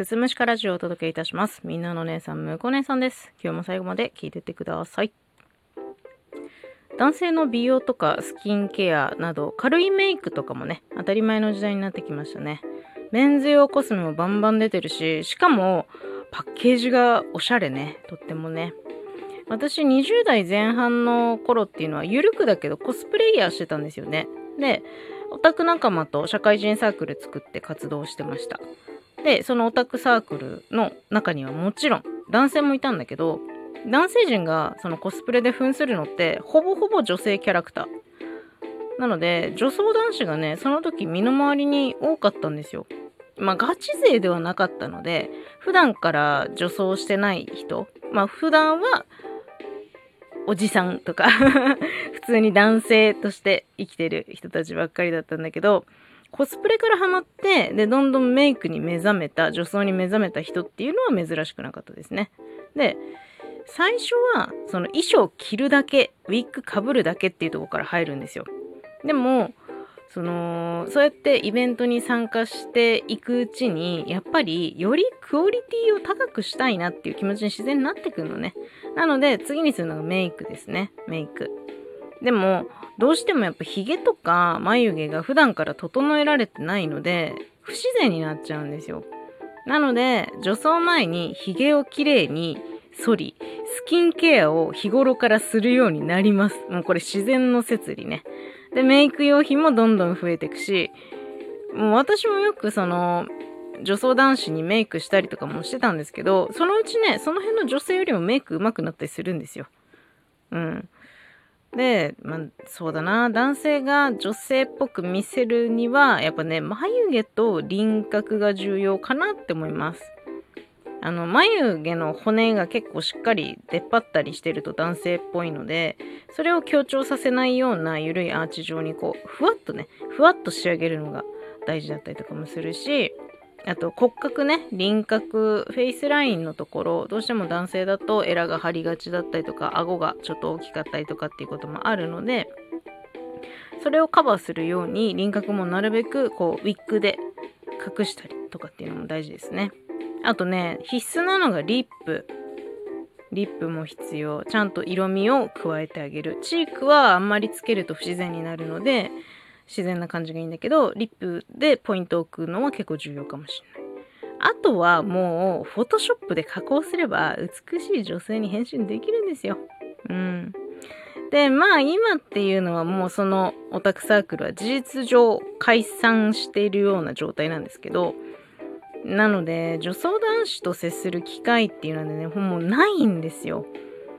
節虫かラジオをお届けいたします。みんなの姉さん、むこ姉さんです。今日も最後まで聞いてってください。男性の美容とかスキンケアなど軽いメイクとかもね、当たり前の時代になってきましたね。メンズ用コスメもバンバン出てるし、しかもパッケージがおしゃれね。とってもね。私20代前半の頃っていうのは緩くだけどコスプレイヤーしてたんですよね。で、オタク仲間と社会人サークル作って活動してました。で、そのオタクサークルの中にはもちろん男性もいたんだけど、男性陣がそのコスプレで扮するのってほぼほぼ女性キャラクター。なので、女装男子がね、その時身の回りに多かったんですよ。まあガチ勢ではなかったので、普段から女装してない人、まあ普段はおじさんとか 普通に男性として生きてる人たちばっかりだったんだけど、コスプレからハマって、で、どんどんメイクに目覚めた、女装に目覚めた人っていうのは珍しくなかったですね。で、最初は、その衣装着るだけ、ウィッグかぶるだけっていうところから入るんですよ。でも、その、そうやってイベントに参加していくうちに、やっぱりよりクオリティを高くしたいなっていう気持ちに自然になってくるのね。なので、次にするのがメイクですね。メイク。でも、どうしてもやっぱヒゲとか眉毛が普段から整えられてないので、不自然になっちゃうんですよ。なので、女装前にヒゲをきれいに剃り、スキンケアを日頃からするようになります。もうこれ自然の摂理ね。で、メイク用品もどんどん増えていくし、もう私もよくその、女装男子にメイクしたりとかもしてたんですけど、そのうちね、その辺の女性よりもメイク上手くなったりするんですよ。うん。で、まあ、そうだな、男性が女性っぽく見せるには、やっぱね、眉毛と輪郭が重要かなって思います。あの、眉毛の骨が結構しっかり出っ張ったりしてると男性っぽいので、それを強調させないような緩いアーチ状にこう、ふわっとね、ふわっと仕上げるのが大事だったりとかもするし、あと骨格ね、輪郭、フェイスラインのところ、どうしても男性だとエラが張りがちだったりとか、顎がちょっと大きかったりとかっていうこともあるので、それをカバーするように輪郭もなるべくこうウィッグで隠したりとかっていうのも大事ですね。あとね、必須なのがリップ。リップも必要。ちゃんと色味を加えてあげる。チークはあんまりつけると不自然になるので、自然な感じがいいんだけど、リップでポイントを置くのは結構重要かもしれない。あとはもう、フォトショップで加工すれば美しい女性に変身できるんですよ。うん。で、まあ今っていうのはもうそのオタクサークルは事実上解散しているような状態なんですけど、なので、女装男子と接する機会っていうのはね、もうないんですよ。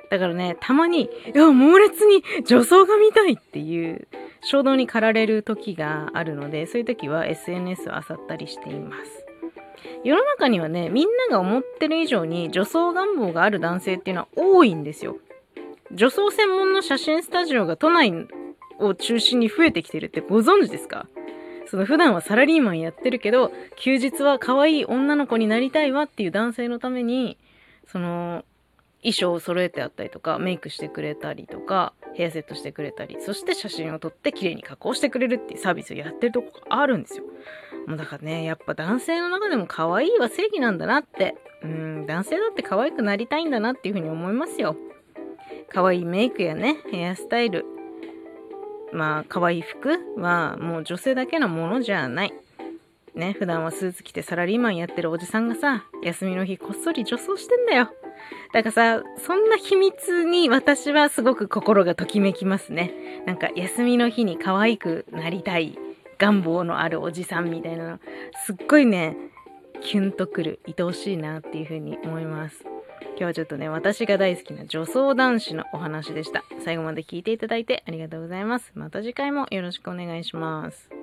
だからね、たまに、いや、猛烈に女装が見たいっていう衝動に駆られる時があるので、そういう時は SNS を漁ったりしています。世の中にはね、みんなが思ってる以上に女装願望がある男性っていうのは多いんですよ。女装専門の写真スタジオが都内を中心に増えてきてるってご存知ですか？その普段はサラリーマンやってるけど、休日は可愛い女の子になりたいわっていう男性のために、その、衣装を揃えてあったりとか、メイクしてくれたりとか、ヘアセットしてくれたり、そして写真を撮って綺麗に加工してくれるっていうサービスをやってるとこがあるんですよ。もうだからね、やっぱ男性の中でも可愛いは正義なんだなって、うん、男性だって可愛くなりたいんだなっていうふうに思いますよ。可愛いメイクやね、ヘアスタイル、まあ、可愛い服はもう女性だけのものじゃない。ね、普段はスーツ着てサラリーマンやってるおじさんがさ、休みの日こっそり女装してんだよ。だからさ、そんな秘密に私はすごく心がときめきますね。なんか休みの日に可愛くなりたい願望のあるおじさんみたいなの、すっごいね、キュンとくる、愛おしいなっていうふうに思います。今日はちょっとね、私が大好きな女装男子のお話でした。最後まで聞いていただいてありがとうございます。また次回もよろしくお願いします。